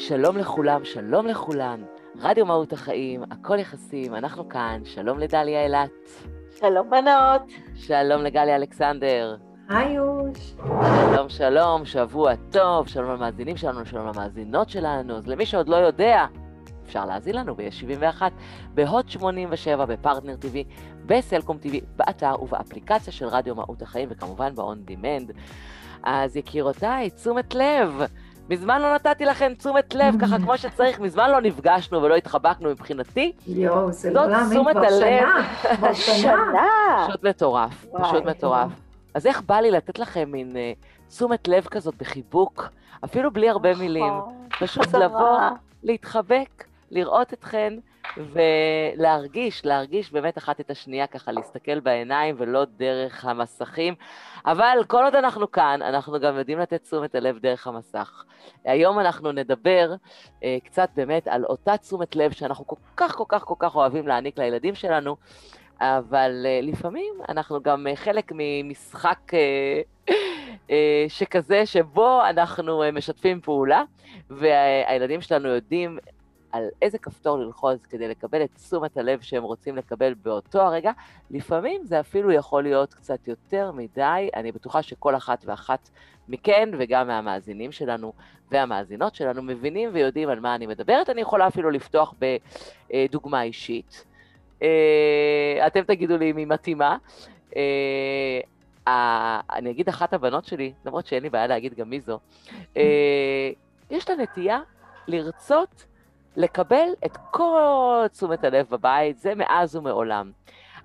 שלום לכולם, שלום לכולן. רדיו מהות החיים, הכל יחסים, אנחנו כאן. שלום לדליה אילת. שלום בנות. שלום לגליה אלכסנדר. היי יוש. שלום, שלום, שבוע טוב, שלום למאזינים שלנו, שלום למאזינות שלנו. אז למי שעוד לא יודע, אפשר להאזין לנו ב 71, בהוט 87, בפרטנר TV, בסלקום TV, באתר ובאפליקציה של רדיו מהות החיים, וכמובן ב-on demand. אז יקירותיי, תשומת לב. מזמן לא נתתי לכם תשומת לב, ככה כמו שצריך, מזמן לא נפגשנו ולא התחבקנו מבחינתי. יואו, זה לא להאמין, כבר שנה, כבר שנה. פשוט מטורף, פשוט מטורף. אז איך בא לי לתת לכם מין uh, תשומת לב כזאת בחיבוק, אפילו בלי הרבה נכון, מילים, פשוט לבוא, להתחבק, לראות אתכן ולהרגיש, להרגיש באמת אחת את השנייה, ככה להסתכל בעיניים ולא דרך המסכים. אבל כל עוד אנחנו כאן, אנחנו גם יודעים לתת תשומת הלב דרך המסך. היום אנחנו נדבר אה, קצת באמת על אותה תשומת לב שאנחנו כל כך כל כך כל כך אוהבים להעניק לילדים שלנו, אבל uh, לפעמים אנחנו גם uh, חלק ממשחק uh, uh, שכזה, שבו אנחנו uh, משתפים פעולה, והילדים שלנו יודעים על איזה כפתור ללחוז כדי לקבל את תשומת הלב שהם רוצים לקבל באותו הרגע. לפעמים זה אפילו יכול להיות קצת יותר מדי, אני בטוחה שכל אחת ואחת מכן, וגם מהמאזינים שלנו והמאזינות שלנו, מבינים ויודעים על מה אני מדברת. אני יכולה אפילו לפתוח בדוגמה אישית. Uh, אתם תגידו לי אם היא מתאימה. Uh, אני אגיד אחת הבנות שלי, למרות שאין לי בעיה להגיד גם מי זו, uh, יש לה נטייה לרצות לקבל את כל תשומת הלב בבית, זה מאז ומעולם.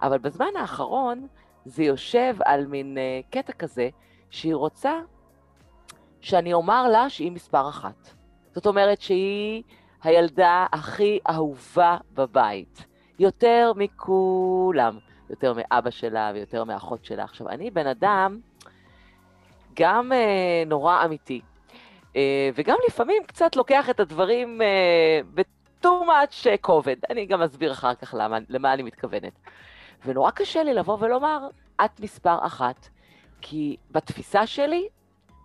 אבל בזמן האחרון זה יושב על מין uh, קטע כזה, שהיא רוצה שאני אומר לה שהיא מספר אחת. זאת אומרת שהיא הילדה הכי אהובה בבית. יותר מכולם, יותר מאבא שלה ויותר מאחות שלה. עכשיו, אני בן אדם גם אה, נורא אמיתי, וגם לפעמים קצת לוקח את הדברים אה, ב-too much כובד. אני גם אסביר אחר כך למה, למה אני מתכוונת. ונורא קשה לי לבוא ולומר, את מספר אחת, כי בתפיסה שלי,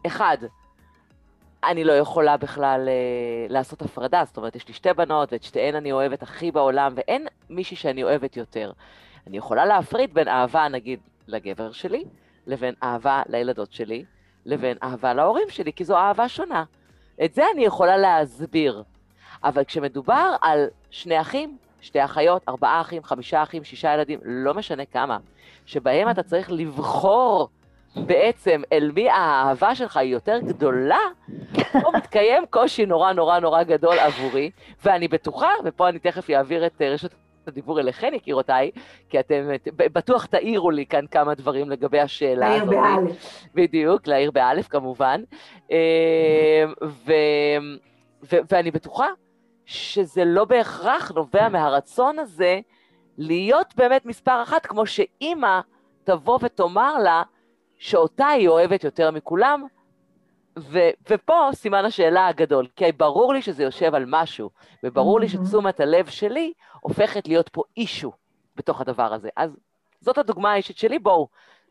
אחד, אני לא יכולה בכלל אה, לעשות הפרדה, זאת אומרת, יש לי שתי בנות ואת שתיהן אני אוהבת הכי בעולם, ואין מישהי שאני אוהבת יותר. אני יכולה להפריד בין אהבה, נגיד, לגבר שלי, לבין אהבה לילדות שלי, לבין אהבה להורים שלי, כי זו אהבה שונה. את זה אני יכולה להסביר. אבל כשמדובר על שני אחים, שתי אחיות, ארבעה אחים, חמישה אחים, שישה ילדים, לא משנה כמה, שבהם אתה צריך לבחור בעצם אל מי האהבה שלך היא יותר גדולה, פה מתקיים קושי נורא נורא נורא גדול עבורי, ואני בטוחה, ופה אני תכף אעביר את רשות הדיבור אליכן, יקירותיי, כי אתם בטוח תעירו לי כאן כמה דברים לגבי השאלה הזאת. להעיר באלף. בדיוק, להעיר באלף כמובן. ו, ו, ואני בטוחה שזה לא בהכרח נובע מהרצון הזה להיות באמת מספר אחת, כמו שאימא תבוא ותאמר לה, שאותה היא אוהבת יותר מכולם, ו- ופה סימן השאלה הגדול, כי ברור לי שזה יושב על משהו, וברור mm-hmm. לי שתשומת הלב שלי הופכת להיות פה אישו בתוך הדבר הזה. אז זאת הדוגמה האישית שלי, בואו,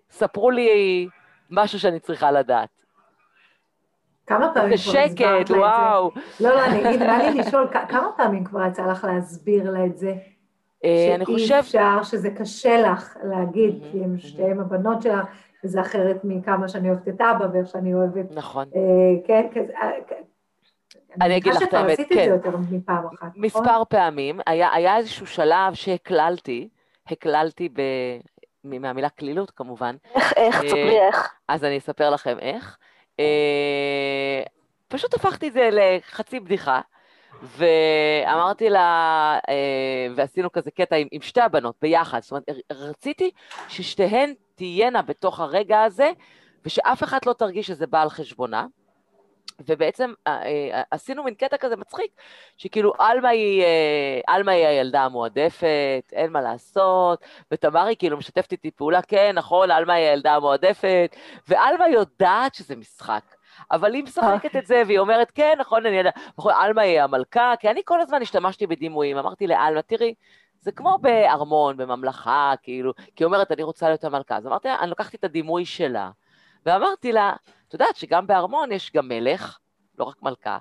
ספרו לי משהו שאני צריכה לדעת. כמה פעמים כבר הסברת זה? וואו. לא, לא, אני אגיד, בא לי לשאול, כמה פעמים כבר יצא לך להסביר לה את זה? אני חושב... שאי אפשר, שזה קשה לך להגיד, כי הם שתיהם הבנות שלך, וזה אחרת מכמה שאני אוהבת את אבא ואיך שאני אוהבת... נכון. אה, כן, כזה... אני אגיד לך את האמת, עשית את זה יותר מפעם אחת, נכון? מספר פעמים. היה, איזשהו שלב שהקללתי, הקללתי. מהמילה קלילות כמובן. איך, איך, ספרי איך. אז אני אספר לכם איך. אה, פשוט הפכתי את זה לחצי בדיחה, ואמרתי לה, אה, ועשינו כזה קטע עם, עם שתי הבנות ביחד, זאת אומרת, רציתי ששתיהן תהיינה בתוך הרגע הזה, ושאף אחת לא תרגיש שזה בא על חשבונה. ובעצם עשינו מין קטע כזה מצחיק, שכאילו עלמה היא, עלמה היא הילדה המועדפת, אין מה לעשות, ותמרי כאילו משתפת איתי פעולה, כן, נכון, עלמה היא הילדה המועדפת, ועלמה יודעת שזה משחק. אבל היא משחקת את זה, והיא אומרת, כן, נכון, אני יודעת, נכון, עלמה היא המלכה, כי אני כל הזמן השתמשתי בדימויים, אמרתי לעלמה, תראי, זה כמו בארמון, בממלכה, כאילו, כי היא אומרת, אני רוצה להיות המלכה. אז אמרתי לה, אני לקחתי את הדימוי שלה, ואמרתי לה, את יודעת שגם בארמון יש גם מלך, לא רק מלכה,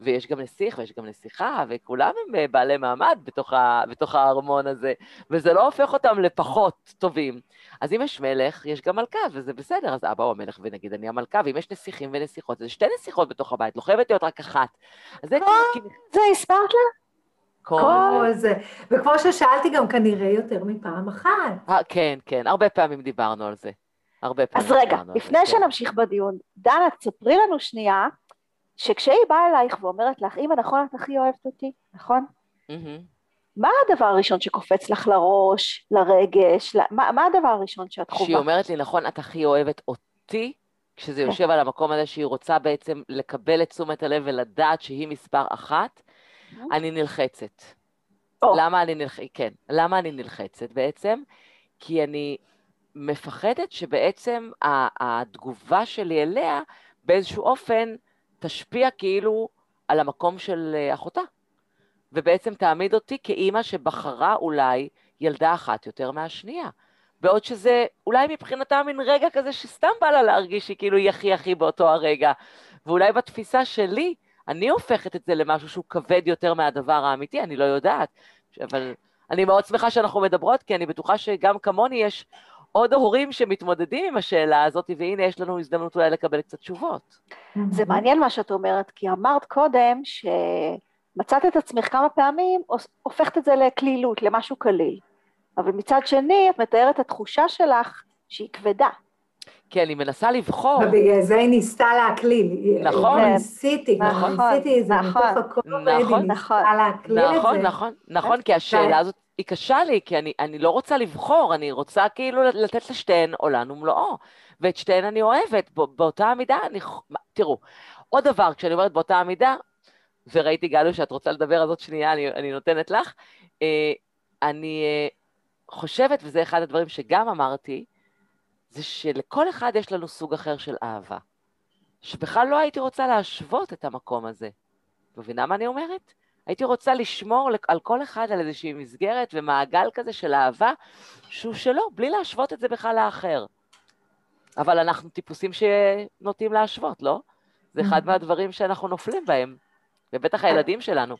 ויש גם נסיך ויש גם נסיכה, וכולם הם אה, בעלי מעמד בתוך, ה, בתוך הארמון הזה, וזה לא הופך אותם לפחות טובים. אז אם יש מלך, יש גם מלכה, וזה בסדר, אז אבא הוא המלך ונגיד אני המלכה, ואם יש נסיכים ונסיכות, אז שתי נסיכות בתוך הבית, לא חייבת להיות רק אחת. אז זה כאילו... זה הסברת לה? כל זה. וכמו ששאלתי גם כנראה יותר מפעם אחת. אה, כן, כן, הרבה פעמים דיברנו על זה. הרבה פעמים אז רגע, דיברנו על זה, לפני כן. שנמשיך בדיון, דנה, תספרי לנו שנייה, שכשהיא באה אלייך ואומרת לך, אמא, נכון, את הכי אוהבת אותי, נכון? מה הדבר הראשון שקופץ לך לראש, לרגש? מה, מה הדבר הראשון שאת חווה? שהיא אומרת לי, נכון, את הכי אוהבת אותי, כשזה כן. יושב על המקום הזה שהיא רוצה בעצם לקבל את תשומת הלב ולדעת שהיא מספר אחת, אני נלחצת. למה אני נלחצת? כן. למה אני נלחצת בעצם? כי אני מפחדת שבעצם התגובה שלי אליה באיזשהו אופן תשפיע כאילו על המקום של אה, אחותה, ובעצם תעמיד אותי כאימא שבחרה אולי ילדה אחת יותר מהשנייה. בעוד שזה אולי מבחינתה מין רגע כזה שסתם בא לה להרגיש שהיא כאילו היא הכי הכי באותו הרגע. ואולי בתפיסה שלי, אני הופכת את זה למשהו שהוא כבד יותר מהדבר האמיתי, אני לא יודעת. אבל אני מאוד שמחה שאנחנו מדברות, כי אני בטוחה שגם כמוני יש עוד הורים שמתמודדים עם השאלה הזאת, והנה יש לנו הזדמנות אולי לקבל קצת תשובות. זה מעניין מה שאת אומרת, כי אמרת קודם שמצאת את עצמך כמה פעמים הופכת את זה לקלילות, למשהו קליל. אבל מצד שני, את מתארת את התחושה שלך שהיא כבדה. כי אני מנסה לבחור, ובגלל זה היא ניסתה להקליל. נכון. ניסיתי, נכון, ניסיתי את זה נכון, מתוך הכובד, נכון, היא נכון. ניסתה להקליל את נכון, זה. נכון, נכון, כי השאלה הזאת היא קשה לי, כי אני, אני לא רוצה לבחור, אני רוצה כאילו לתת לשתיהן עולן ומלואו, ואת שתיהן אני אוהבת, בא- באותה המידה, אני... תראו, עוד דבר, כשאני אומרת באותה המידה, וראיתי גלו שאת רוצה לדבר, אז עוד שנייה אני, אני נותנת לך, אה, אני אה, חושבת, וזה אחד הדברים שגם אמרתי, זה שלכל אחד יש לנו סוג אחר של אהבה, שבכלל לא הייתי רוצה להשוות את המקום הזה. מבינה מה אני אומרת? הייתי רוצה לשמור על כל אחד על איזושהי מסגרת ומעגל כזה של אהבה שהוא שלו, בלי להשוות את זה בכלל לאחר. אבל אנחנו טיפוסים שנוטים להשוות, לא? זה אחד. מהדברים שאנחנו נופלים בהם, ובטח הילדים שלנו.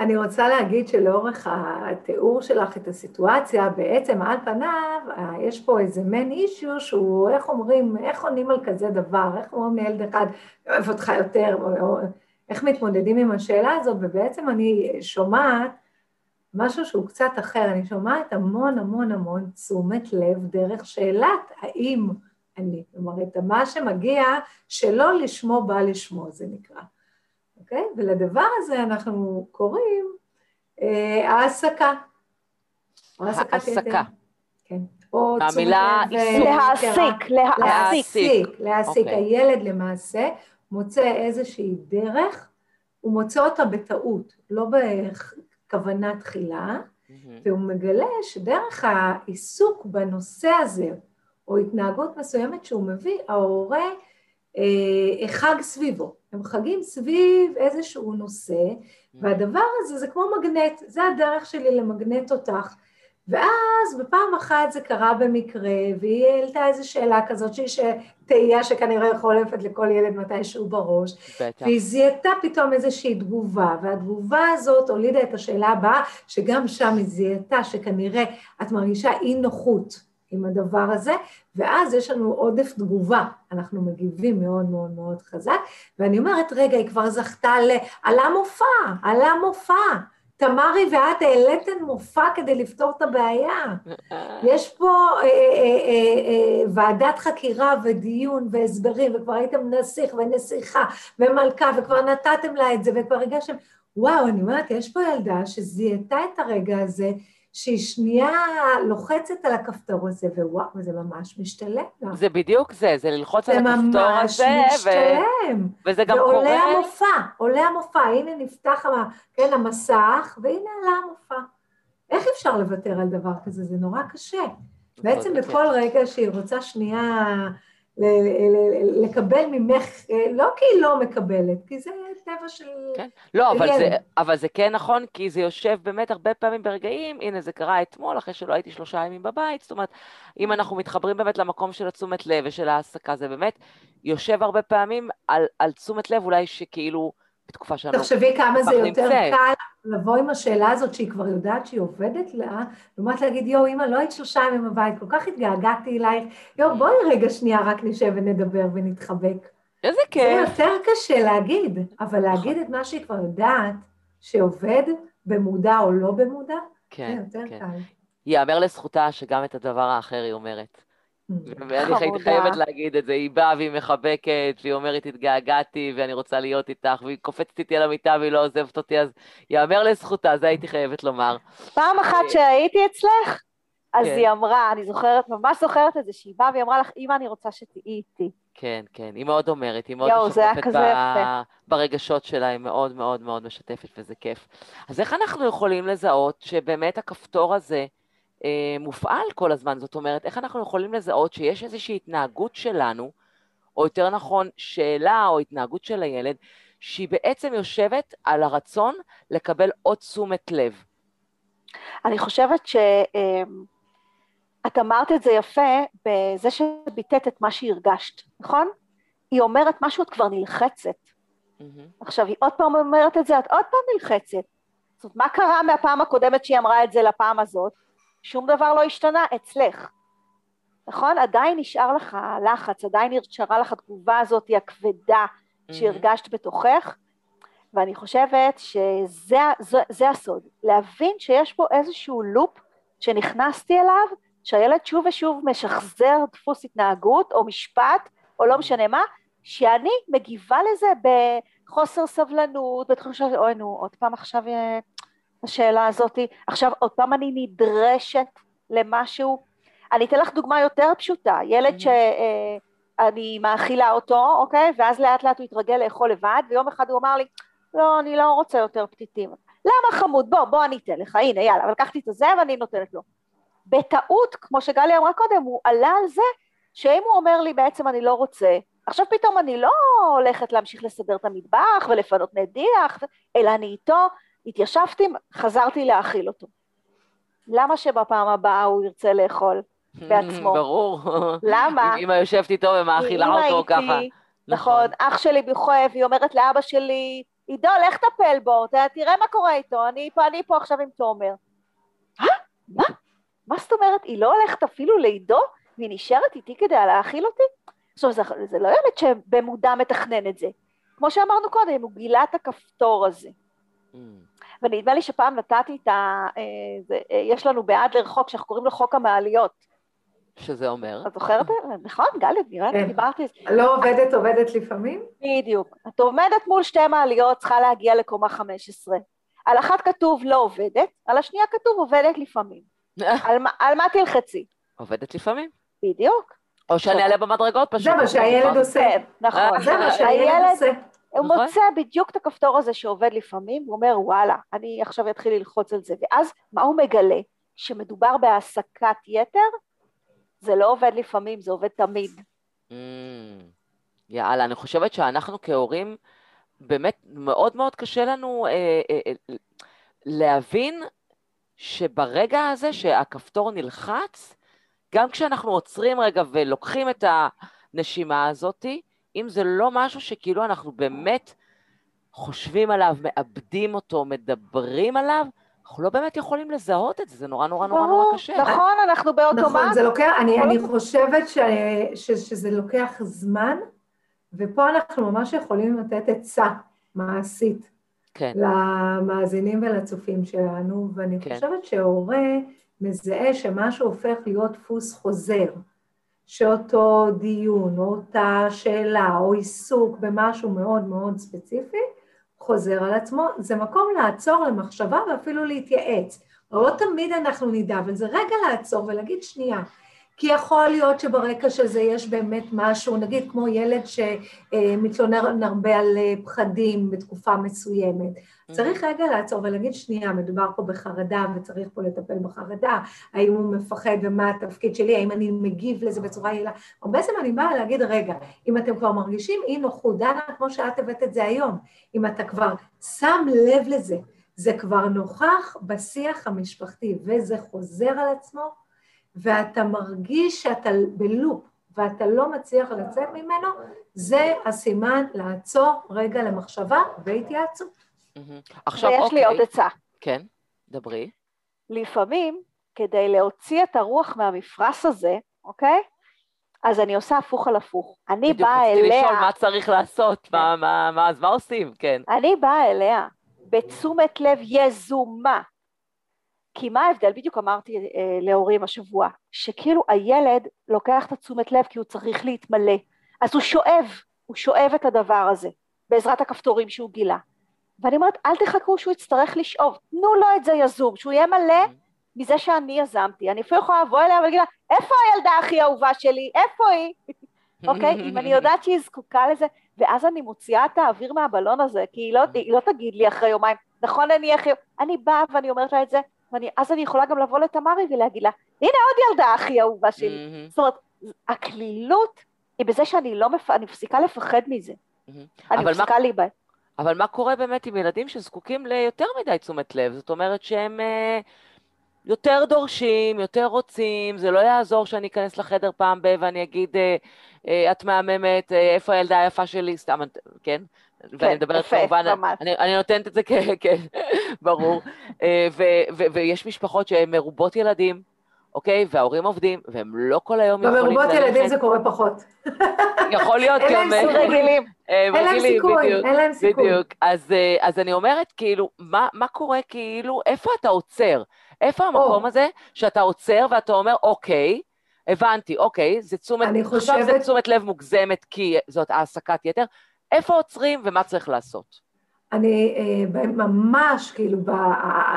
אני רוצה להגיד שלאורך התיאור שלך את הסיטואציה, בעצם על פניו, אה, יש פה איזה מעין אישיו שהוא, איך אומרים, איך עונים על כזה דבר, איך אומרים לילד אחד, אוהב אותך יותר, או, איך מתמודדים עם השאלה הזאת, ובעצם אני שומעת משהו שהוא קצת אחר, אני שומעת המון המון המון תשומת לב דרך שאלת האם אני, כלומר, את מה שמגיע, שלא לשמו בא לשמו, זה נקרא. אוקיי? ולדבר הזה אנחנו קוראים אה, העסקה. העסקה. יתר. כן. או לב, עיסוק. אה, להעסיק, להעסיק. להעסיק. אוקיי. הילד למעשה מוצא איזושהי דרך, הוא מוצא אותה בטעות, לא בכוונה תחילה, מהמם. והוא מגלה שדרך העיסוק בנושא הזה, או התנהגות מסוימת שהוא מביא, ההורה חג סביבו. הם חגים סביב איזשהו נושא, והדבר הזה זה כמו מגנט, זה הדרך שלי למגנט אותך. ואז בפעם אחת זה קרה במקרה, והיא העלתה איזו שאלה כזאת, שהיא תהייה שכנראה חולפת לכל ילד מתישהו בראש, בטח. והיא זיהתה פתאום איזושהי תגובה, והתגובה הזאת הולידה את השאלה הבאה, שגם שם היא זיהתה שכנראה את מרגישה אי נוחות עם הדבר הזה, ואז יש לנו עודף תגובה, אנחנו מגיבים מאוד מאוד מאוד חזק, ואני אומרת, רגע, היא כבר זכתה ל... עלה מופע, עלה מופע. תמרי ואת העליתן מופע כדי לפתור את הבעיה. יש פה אה, אה, אה, אה, ועדת חקירה ודיון והסברים, וכבר הייתם נסיך ונסיכה ומלכה, וכבר נתתם לה את זה, וכבר הרגשתם, וואו, אני אומרת, יש פה ילדה שזיהתה את הרגע הזה, שהיא שנייה לוחצת על הכפתור הזה, ווואו, זה ממש משתלם לה. זה בדיוק זה, זה ללחוץ על זה הכפתור ממש הזה, ו- משתלם. וזה גם ועולה קורה... המופע, עולה המופע, הנה נפתח ה- כן, המסך, והנה עלה המופע. איך אפשר לוותר על דבר כזה? זה נורא קשה. בעצם בכל רגע שהיא רוצה שנייה לקבל ממך, אה, לא כי היא לא מקבלת, כי זה טבע של... כן. לא, אבל. זה, אבל זה כן נכון, כי זה יושב באמת הרבה פעמים ברגעים, הנה זה קרה אתמול, אחרי שלא הייתי שלושה ימים בבית, זאת אומרת, אם אנחנו מתחברים באמת למקום של התשומת לב ושל ההעסקה, זה באמת יושב הרבה פעמים על, על תשומת לב אולי שכאילו בתקופה שלנו תחשבי כמה זה יותר נמצאת. קל לבוא עם השאלה הזאת שהיא כבר יודעת שהיא עובדת לה, לעומת להגיד, יואו, אמא, לא היית שלושה ימים בבית, כל כך התגעגעתי אלייך, יואו, בואי רגע שנייה רק נשב ונדבר ונתחבק. איזה זה כיף. יותר קשה להגיד, אבל להגיד את מה שהיא כבר יודעת שעובד, במודע או לא במודע, זה כן, יותר כן. קל. ייאמר לזכותה שגם את הדבר האחר היא אומרת. ואני. חייבת להגיד את זה, היא באה והיא מחבקת, והיא אומרת, התגעגעתי ואני רוצה להיות איתך, והיא קופצת איתי על המיטה והיא לא עוזבת אותי, אז ייאמר לזכותה, זה הייתי חייבת לומר. פעם אחת שהייתי אצלך, אז כן. היא אמרה, אני זוכרת, ממש זוכרת את זה, שהיא באה והיא אמרה לך, אמא, אני רוצה שתהיי איתי. כן, כן, היא מאוד אומרת, היא מאוד משתפת יפה. ברגשות שלה, היא מאוד מאוד מאוד משתפת וזה כיף. אז איך אנחנו יכולים לזהות שבאמת הכפתור הזה אה, מופעל כל הזמן? זאת אומרת, איך אנחנו יכולים לזהות שיש איזושהי התנהגות שלנו, או יותר נכון, שאלה או התנהגות של הילד, שהיא בעצם יושבת על הרצון לקבל עוד תשומת לב. אני חושבת שאת אמרת את זה יפה בזה שביטאת את מה שהרגשת, נכון? היא אומרת משהו, את כבר נלחצת. מהמם. עכשיו, היא עוד פעם אומרת את זה, את עוד פעם נלחצת. זאת אומרת, מה קרה מהפעם הקודמת שהיא אמרה את זה לפעם הזאת? שום דבר לא השתנה אצלך. נכון? עדיין נשאר לך לחץ, עדיין נשארה לך התגובה הזאת הכבדה שהרגשת בתוכך, ואני חושבת שזה זה, זה הסוד, להבין שיש פה איזשהו לופ שנכנסתי אליו, שהילד שוב ושוב משחזר דפוס התנהגות או משפט, או לא משנה מה, שאני מגיבה לזה בחוסר סבלנות, בתחושה של אוי נו, עוד פעם עכשיו אה, השאלה הזאת, עכשיו עוד פעם אני נדרשת למשהו. אני אתן לך דוגמה יותר פשוטה, ילד Mhm. שאני מאכילה אותו, אוקיי, ואז לאט לאט הוא התרגל לאכול לבד, ויום אחד הוא אמר לי, לא, אני לא רוצה יותר פתיתים. למה חמוד? בוא, בוא אני אתן לך, הנה, יאללה, אבל לקחתי את הזה ואני נותנת לו. בטעות, כמו שגלי אמרה קודם, הוא עלה על זה שאם הוא אומר לי בעצם אני לא רוצה, עכשיו פתאום אני לא הולכת להמשיך לסדר את המטבח ולפנות נדיח, אלא אני איתו, התיישבתי, חזרתי להאכיל אותו. למה שבפעם הבאה הוא ירצה לאכול בעצמו? ברור. למה? אם אמא יושבת איתו ומאכילה אותו איתי, ככה. נכון, אח שלי בוכה, והיא אומרת לאבא שלי, עידו, לך טפל בו, תראה מה קורה איתו, אני פה, אני פה עכשיו עם תומר. אה? מה? מה זאת אומרת? היא לא הולכת אפילו לעידו, והיא נשארת איתי כדי להאכיל אותי? עכשיו, זה, זה לא ילד שבמודע מתכנן את זה. כמו שאמרנו קודם, הוא גילה את הכפתור הזה. Mm. ונדמה לי שפעם נתתי את ה... אה, זה, אה, יש לנו באדלר חוק שאנחנו קוראים לו חוק המעליות. שזה אומר? את זוכרת? נכון, גלי, נראה לי כן. דיברתי. לא עובדת, עובדת לפעמים? בדיוק. את עומדת מול שתי מעליות, צריכה להגיע לקומה 15. על אחת כתוב לא עובדת, על השנייה כתוב עובדת לפעמים. על, מה- על מה תלחצי? עובדת לפעמים. בדיוק. או שאני אעלה במדרגות פשוט. זה מה שהילד עושה. כן, נכון. זה מה שהילד הילד, עושה. הוא נכון. מוצא בדיוק את הכפתור הזה שעובד לפעמים, הוא אומר, וואלה, אני עכשיו אתחיל ללחוץ על זה. ואז מה הוא מגלה? שמדובר בהעסקת יתר, זה לא עובד לפעמים, זה עובד תמיד. Mm, יאללה, אני חושבת שאנחנו כהורים, באמת מאוד מאוד קשה לנו אה, אה, אה, להבין שברגע הזה שהכפתור נלחץ, גם כשאנחנו עוצרים רגע ולוקחים את הנשימה הזאתי, אם זה לא משהו שכאילו אנחנו באמת חושבים עליו, מאבדים אותו, מדברים עליו, אנחנו לא באמת יכולים לזהות את זה, זה נורא נורא נורא נורא קשה. נכון, אנחנו באוטומט. נכון, זה לוקח, אני, כל אני. חושבת ש, ש, שזה לוקח זמן, ופה אנחנו ממש יכולים לתת עצה מעשית כן, למאזינים ולצופים שלנו, ואני כן. חושבת שהורה מזהה שמשהו הופך להיות דפוס חוזר, שאותו דיון, או אותה שאלה, או עיסוק במשהו מאוד מאוד ספציפי, חוזר על עצמו, זה מקום לעצור למחשבה ואפילו להתייעץ. לא תמיד אנחנו נדע, אבל זה רגע לעצור ולהגיד שנייה. כי יכול להיות שברקע של זה יש באמת משהו, נגיד כמו ילד שמתלונן הרבה על אה, פחדים בתקופה מסוימת. צריך רגע לעצור ולהגיד, שנייה, מדובר פה בחרדה וצריך פה לטפל בחרדה, האם הוא מפחד ומה התפקיד שלי, האם אני מגיב לזה בצורה יעילה. הרבה זמן אני באה להגיד, רגע, אם אתם כבר מרגישים אי נוחות, דנה, כמו שאת הבאת את זה היום, אם אתה כבר שם לב לזה, זה כבר נוכח בשיח המשפחתי וזה חוזר על עצמו, ואתה מרגיש שאתה בלופ, ואתה לא מצליח לצאת ממנו, זה הסימן לעצור רגע למחשבה והתייעצות. עכשיו, ויש אוקיי. לי עוד עצה. כן, דברי. לפעמים, כדי להוציא את הרוח מהמפרש הזה, אוקיי? אז אני עושה הפוך על הפוך. אני באה אליה... בדיוק, רציתי לשאול מה צריך לעשות, כן. מה, מה, מה, אז מה עושים, כן. אני באה אליה בתשומת לב יזומה. כי מה ההבדל? בדיוק אמרתי אה, להורים השבוע, שכאילו הילד לוקח את התשומת לב כי הוא צריך להתמלא. אז הוא שואב, הוא שואב את הדבר הזה, בעזרת הכפתורים שהוא גילה. ואני אומרת, אל תחכו שהוא יצטרך לשאוב, תנו לו את זה יזום, שהוא יהיה מלא מזה שאני יזמתי. אני אפילו יכולה לבוא אליה ולהגיד לה, איפה הילדה הכי אהובה שלי? איפה היא? אוקיי? אם אני יודעת שהיא זקוקה לזה, ואז אני מוציאה את האוויר מהבלון הזה, כי היא לא, היא לא תגיד לי אחרי יומיים, נכון אני הכי... אני באה ואני אומרת לה את זה, ואז אני יכולה גם לבוא לתמרי ולהגיד לה, הנה עוד ילדה הכי אהובה שלי. זאת אומרת, הקלילות היא בזה שאני לא, מפ... אני מפסיקה לפחד מזה. אני מפסיקה מה... להיבהל. אבל מה קורה באמת עם ילדים שזקוקים ליותר מדי תשומת לב? זאת אומרת שהם אה, יותר דורשים, יותר רוצים, זה לא יעזור שאני אכנס לחדר פעם ב... ואני אגיד, אה, אה, את מהממת, אה, איפה הילדה היפה שלי, סתם, כן? כן, ואני מדברת כמובן, אני, אני נותנת את זה כ... כן, ברור. אה, ו, ו, ויש משפחות שהן מרובות ילדים, אוקיי? וההורים עובדים, והם לא כל היום יכולים ללכת. במרובות ילדים זה קורה פחות. יכול להיות כי הם... אין להם רגילים. אין להם סיכוי, אין להם סיכוי. בדיוק. אז, אז אני אומרת, כאילו, מה, מה קורה, כאילו, איפה אתה עוצר? איפה המקום הזה שאתה עוצר ואתה אומר, אוקיי, הבנתי, אוקיי, זה תשומת, חושבת... עכשיו זה תשומת לב מוגזמת כי זאת העסקת יתר, איפה עוצרים ומה צריך לעשות? אני אה, ממש, כאילו,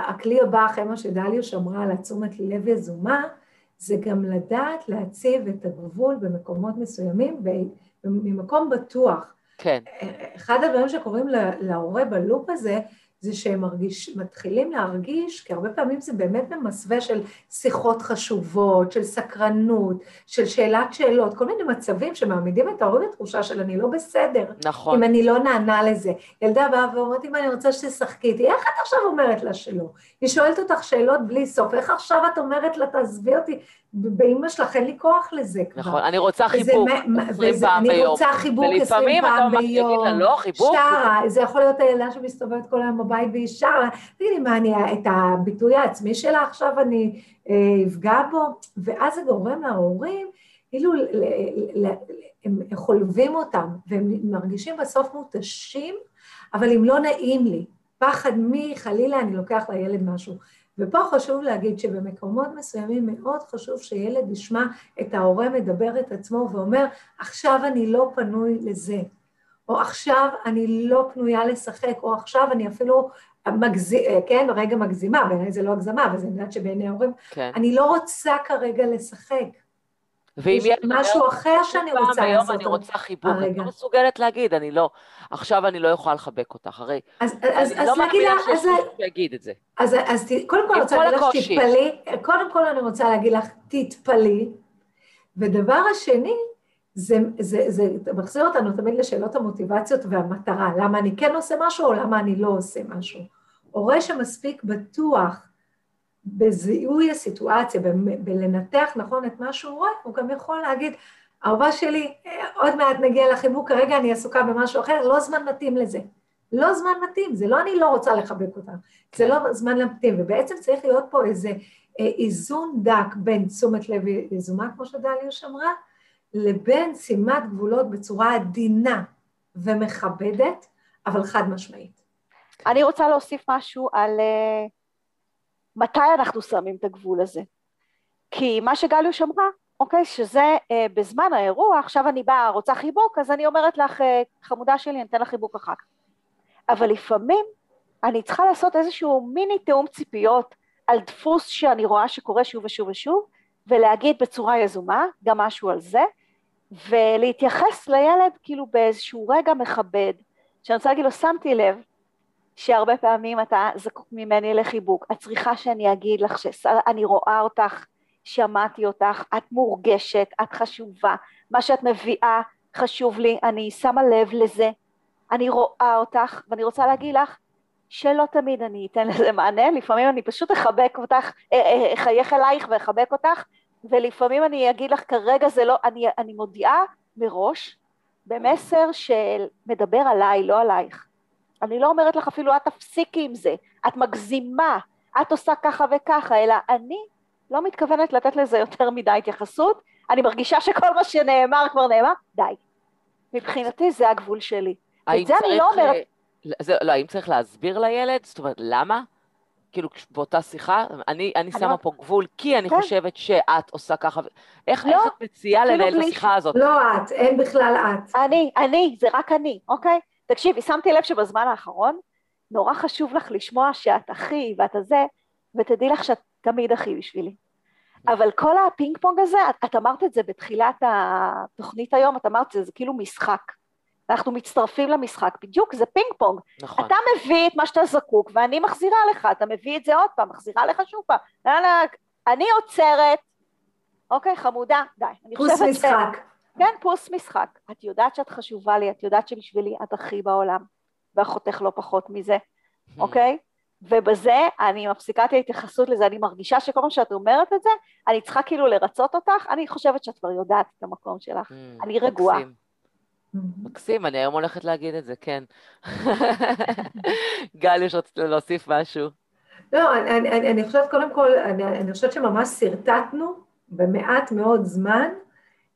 הכלי הבא אחרי מה שדליוש אמרה על התשומת לב יזומה, זה גם לדעת להציב את הגבול במקומות מסוימים, ממקום בטוח. כן. אחד הדברים שקורים להורה בלופ הזה, זה שהם מרגיש, מתחילים להרגיש, כי הרבה פעמים זה באמת במסווה של שיחות חשובות, של סקרנות, של שאלת שאלות, כל מיני מצבים שמעמידים את ההורים לתחושה של אני לא בסדר. נכון. אם אני לא נענה לזה. ילדה באה ואומרת, אם אני רוצה שתשחקי איתי, איך את עכשיו אומרת לה שלא? היא שואלת אותך שאלות בלי סוף, איך עכשיו את אומרת לה, תעזבי אותי? באמא שלך אין לי כוח לזה כבר. נכון, אני רוצה חיבוק עשרים פעם ביום. אני רוצה חיבוק עשרים פעם ביום. ולפעמים אתה אומר, לא, חיבוק. שרה, זה יכול להיות הילדה שמסתובבת כל היום בבית והיא שרה, תגידי, מה אני, את הביטוי העצמי שלה עכשיו אני אה, אפגע בו? ואז זה גורם להורים, כאילו, הם חולבים אותם, והם מרגישים בסוף מותשים, אבל אם לא נעים לי, פחד מי, חלילה, אני לוקח לילד משהו. ופה חשוב להגיד שבמקומות מסוימים מאוד חשוב שילד ישמע את ההורה מדבר את עצמו ואומר, עכשיו אני לא פנוי לזה, או עכשיו אני לא פנויה לשחק, או עכשיו אני אפילו מגזימה, כן, רגע מגזימה, בעיניי זה לא הגזמה, אבל זה יודעת שבעיני ההורים, כן. אני לא רוצה כרגע לשחק. ואם יש משהו אחר שאני רוצה לעשות. היום אני רוצה חיבוק, אני לא מסוגלת להגיד, אני לא, עכשיו אני לא יכולה לחבק אותך, הרי אז, אני אז לא מאמינה שיש מישהו שיגיד את זה. אז, אז קודם כל אני רוצה להגיד לך, תתפלאי, קודם כל אני רוצה להגיד לך, תתפלאי, ודבר השני, זה, זה, זה, זה מחזיר אותנו תמיד לשאלות המוטיבציות והמטרה, למה אני כן עושה משהו או למה אני לא עושה משהו. הורה שמספיק בטוח בזיהוי הסיטואציה, בלנתח נכון את מה שהוא רואה, הוא גם יכול להגיד, אהובה שלי, עוד מעט נגיע לחיבוק, כרגע אני עסוקה במשהו אחר, לא זמן מתאים לזה. לא זמן מתאים, זה לא אני לא רוצה לחבק אותה, זה לא זמן מתאים, ובעצם צריך להיות פה איזה אה, איזון דק בין תשומת לב יזומה, כמו שדליוש אמרה, לבין שימת גבולות בצורה עדינה ומכבדת, אבל חד משמעית. אני רוצה להוסיף משהו על uh, מתי אנחנו שמים את הגבול הזה. כי מה שגליוש אמרה, אוקיי, שזה uh, בזמן האירוע, עכשיו אני באה, רוצה חיבוק, אז אני אומרת לך, uh, חמודה שלי, אני אתן לך חיבוק אחר כך. אבל לפעמים אני צריכה לעשות איזשהו מיני תיאום ציפיות על דפוס שאני רואה שקורה שוב ושוב ושוב, ולהגיד בצורה יזומה גם משהו על זה, ולהתייחס לילד כאילו באיזשהו רגע מכבד, שאני רוצה להגיד לו, שמתי לב שהרבה פעמים אתה זקוק ממני לחיבוק, את צריכה שאני אגיד לך שאני רואה אותך, שמעתי אותך, את מורגשת, את חשובה, מה שאת מביאה חשוב לי, אני שמה לב לזה, אני רואה אותך, ואני רוצה להגיד לך שלא תמיד אני אתן לזה מענה, לפעמים אני פשוט אחבק אותך, אה, אה, אחייך אלייך ואחבק אותך, ולפעמים אני אגיד לך, כרגע זה לא, אני, אני מודיעה מראש במסר של מדבר עליי, לא עלייך. אני לא אומרת לך אפילו, את תפסיקי עם זה, את מגזימה, את עושה ככה וככה, אלא אני לא מתכוונת לתת לזה יותר מדי התייחסות, אני מרגישה שכל מה שנאמר כבר נאמר, די. מבחינתי זה הגבול שלי. את זה אני לא אומרת... אה, זה, לא, האם צריך להסביר לילד? זאת אומרת, למה? כאילו, באותה שיחה, אני, אני שמה לא... פה גבול, כי אני כן. חושבת שאת עושה ככה, איך, לא, איך את מציעה לנהל את השיחה הזאת? לא את, אין בכלל את. אני, אני, זה רק אני, אוקיי? תקשיבי, שמתי לב שבזמן האחרון, נורא חשוב לך לשמוע שאת אחי ואת הזה, ותדעי לך שאת תמיד אחי בשבילי. אבל כל הפינג פונג הזה, את, את אמרת את זה בתחילת התוכנית היום, את אמרת זה, זה כאילו משחק. אנחנו מצטרפים למשחק, בדיוק, זה פינג פונג. נכון. אתה מביא את מה שאתה זקוק, ואני מחזירה לך, אתה מביא את זה עוד פעם, מחזירה לך שוב פעם. אני עוצרת, אוקיי, חמודה, די. פוס משחק. כן, פוס משחק. את יודעת שאת חשובה לי, את יודעת שבשבילי את הכי בעולם, ואחותך לא פחות מזה, אוקיי? ובזה אני מפסיקה את ההתייחסות לזה, אני מרגישה שכל פעם שאת אומרת את זה, אני צריכה כאילו לרצות אותך, אני חושבת שאת כבר יודעת את המקום שלך, mm, אני רגועה. מקסים, אני היום הולכת להגיד את זה, כן. גל, יש רצית להוסיף משהו? לא, אני, אני, אני חושבת, קודם כל, אני, אני חושבת שממש שרטטנו במעט מאוד זמן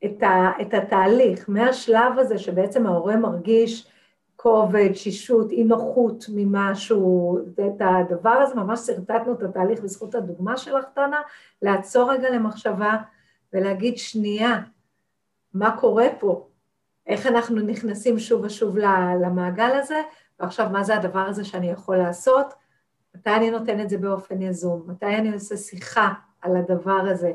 את, ה, את התהליך, מהשלב הזה שבעצם ההורה מרגיש כובד, שישות, אי נוחות ממשהו, את הדבר הזה, ממש שרטטנו את התהליך בזכות הדוגמה שלך, טנה, לעצור רגע למחשבה ולהגיד, שנייה, מה קורה פה? איך אנחנו נכנסים שוב ושוב למעגל הזה, ועכשיו מה זה הדבר הזה שאני יכול לעשות, מתי אני נותן את זה באופן יזום, מתי אני עושה שיחה על הדבר הזה,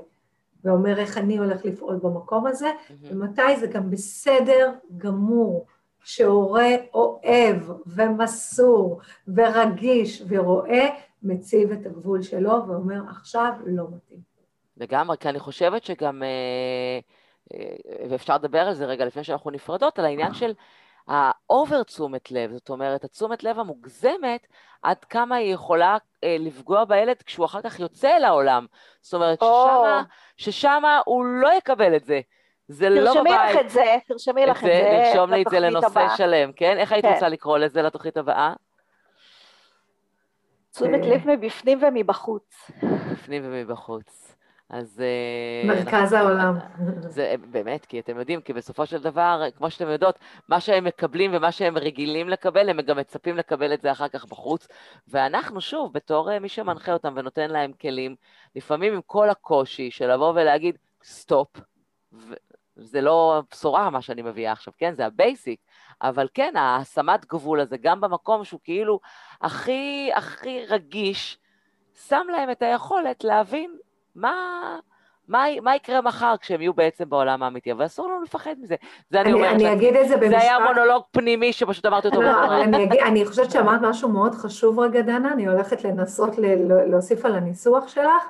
ואומר איך אני הולך לפעול במקום הזה, mm-hmm. ומתי זה גם בסדר גמור שהורה אוהב ומסור ורגיש ורואה, מציב את הגבול שלו ואומר, עכשיו לא מתאים. לגמרי, כי אני חושבת שגם... אה... אה, ואפשר לדבר על זה רגע לפני שאנחנו נפרדות, על העניין של ה over תשומת לב, זאת אומרת, התשומת לב המוגזמת, עד כמה היא יכולה אה, לפגוע בילד כשהוא אחר כך יוצא אל העולם. זאת אומרת, oh. ששמה, ששמה הוא לא יקבל את זה. זה לא בבית. תרשמי לך את זה, תרשמי לך את זה, לרשום לי את זה לנושא הבא. שלם, כן? איך היית כן. רוצה לקרוא לזה לתוכנית הבאה? תשומת לב מבפנים ומבחוץ. מבפנים ומבחוץ. אז... אה, מרכז העולם. זה באמת, כי אתם יודעים, כי בסופו של דבר, כמו שאתם יודעות, מה שהם מקבלים ומה שהם רגילים לקבל, הם גם מצפים לקבל את זה אחר כך בחוץ. ואנחנו, שוב, בתור אה, מי שמנחה אותם ונותן להם כלים, לפעמים עם כל הקושי של לבוא ולהגיד, סטופ, זה לא בשורה מה שאני מביאה עכשיו, כן? זה ה basic. אבל כן, ההשמת גבול הזה, גם במקום שהוא כאילו הכי הכי רגיש, שם להם את היכולת להבין מה, מה, מה יקרה מחר כשהם יהיו בעצם בעולם האמיתי, אבל אסור לנו לפחד מזה. זה אני, אני אומרת, אני אגיד את זה במשפט. זה היה מונולוג פנימי שפשוט אמרתי אותו. לא, אני, אגיד, אני חושבת שאמרת משהו מאוד חשוב רגע, דנה, אני הולכת לנסות ל, להוסיף על הניסוח שלך,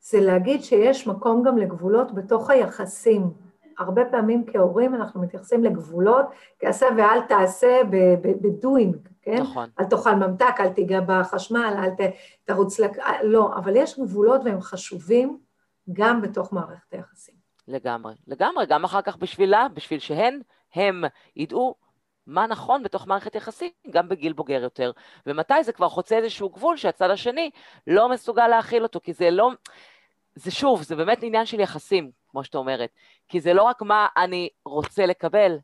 זה להגיד שיש מקום גם לגבולות בתוך היחסים. הרבה פעמים כהורים אנחנו מתייחסים לגבולות, תעשה ואל תעשה בדוינג, כן? נכון. אל תאכל ממתק, אל תיגע בחשמל, אל ת, תרוץ, לק... לא, אבל יש גבולות והם חשובים גם בתוך מערכת היחסים. לגמרי, לגמרי, גם אחר כך בשבילה, בשביל שהן, הם ידעו מה נכון בתוך מערכת יחסים, גם בגיל בוגר יותר, ומתי זה כבר חוצה איזשהו גבול שהצד השני לא מסוגל להכיל אותו, כי זה לא, זה שוב, זה באמת עניין של יחסים, כמו שאת אומרת, כי זה לא רק מה אני רוצה לקבל,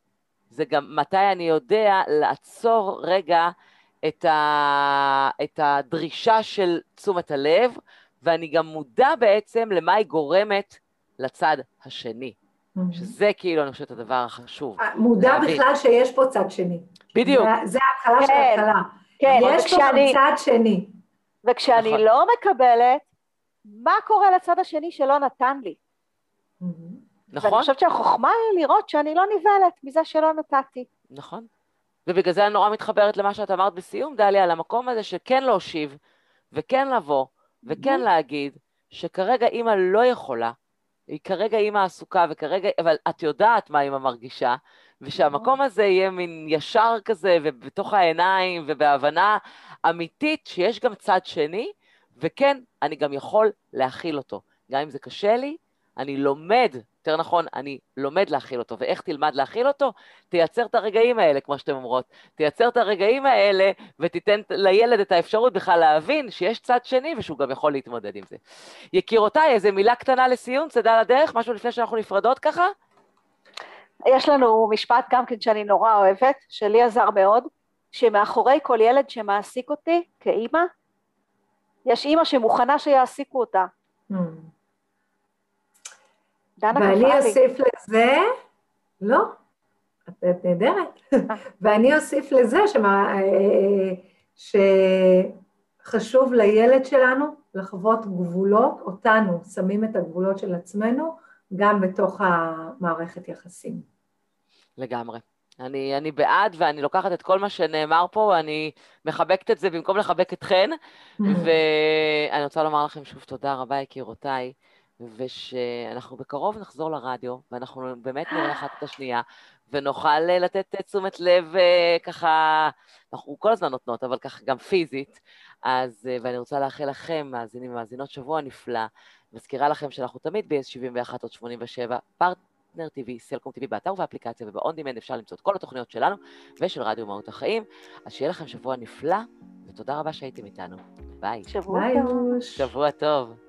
זה גם מתי אני יודע לעצור רגע את, ה, את הדרישה של תשומת הלב, ואני גם מודע בעצם למה היא גורמת לצד השני. Mm-hmm. שזה כאילו, אני חושבת, הדבר החשוב. אה, מודע להבין. בכלל שיש פה צד שני. בדיוק. זה, ההתחלה כן, של ההתחלה. כן, יש פה גם צד שני. וכשאני נכון. לא מקבלת, מה קורה לצד השני שלא נתן לי? Mm-hmm. נכון. ואני חושבת שהחוכמה היא לראות שאני לא נבהלת מזה שלא נתתי. נכון. ובגלל זה אני נורא מתחברת למה שאת אמרת בסיום, דליה, על המקום הזה של כן להושיב, וכן לבוא, וכן mm-hmm. להגיד, שכרגע אימא לא יכולה, היא כרגע אימא עסוקה, וכרגע, אבל את יודעת מה אימא מרגישה, ושהמקום הזה יהיה מין ישר כזה, ובתוך העיניים, ובהבנה אמיתית שיש גם צד שני, וכן, אני גם יכול להכיל אותו. גם אם זה קשה לי, אני לומד, יותר נכון, אני לומד להכיל אותו. ואיך תלמד להכיל אותו? תייצר את הרגעים האלה, כמו שאתן אומרות. תייצר את הרגעים האלה ותיתן לילד את האפשרות בכלל להבין שיש צד שני ושהוא גם יכול להתמודד עם זה. יקירותיי, איזה מילה קטנה לסיום, צדה לדרך, משהו לפני שאנחנו נפרדות ככה? יש לנו משפט גם כן שאני נורא אוהבת, שלי עזר מאוד, שמאחורי כל ילד שמעסיק אותי כאימא, יש אימא שמוכנה שיעסיקו אותה. Hmm. דנה ואני אוסיף לזה, לא, את נהדרת, ואני אוסיף לזה שמה, שחשוב לילד שלנו לחוות גבולות, אותנו שמים את הגבולות של עצמנו גם בתוך המערכת יחסים. לגמרי. אני, אני בעד, ואני לוקחת את כל מה שנאמר פה, ואני מחבקת את זה במקום לחבק אתכן, ואני רוצה לומר לכם שוב תודה רבה, יקירותיי. ושאנחנו בקרוב נחזור לרדיו, ואנחנו באמת נראה אחת את השנייה, ונוכל אה, לתת תשומת לב אה, ככה, אנחנו כל הזמן נותנות, אבל ככה גם פיזית. אז, אה, ואני רוצה לאחל לכם, מאזינים ומאזינות, שבוע נפלא. מזכירה לכם שאנחנו תמיד ב-71 עוד 87, פרטנר TV, סלקום TV, באתר ובאפליקציה וב-on demand אפשר למצוא את כל התוכניות שלנו ושל רדיו מהות החיים. אז שיהיה לכם שבוע נפלא, ותודה רבה שהייתם איתנו. ביי. שבוע טוב. שבוע טוב.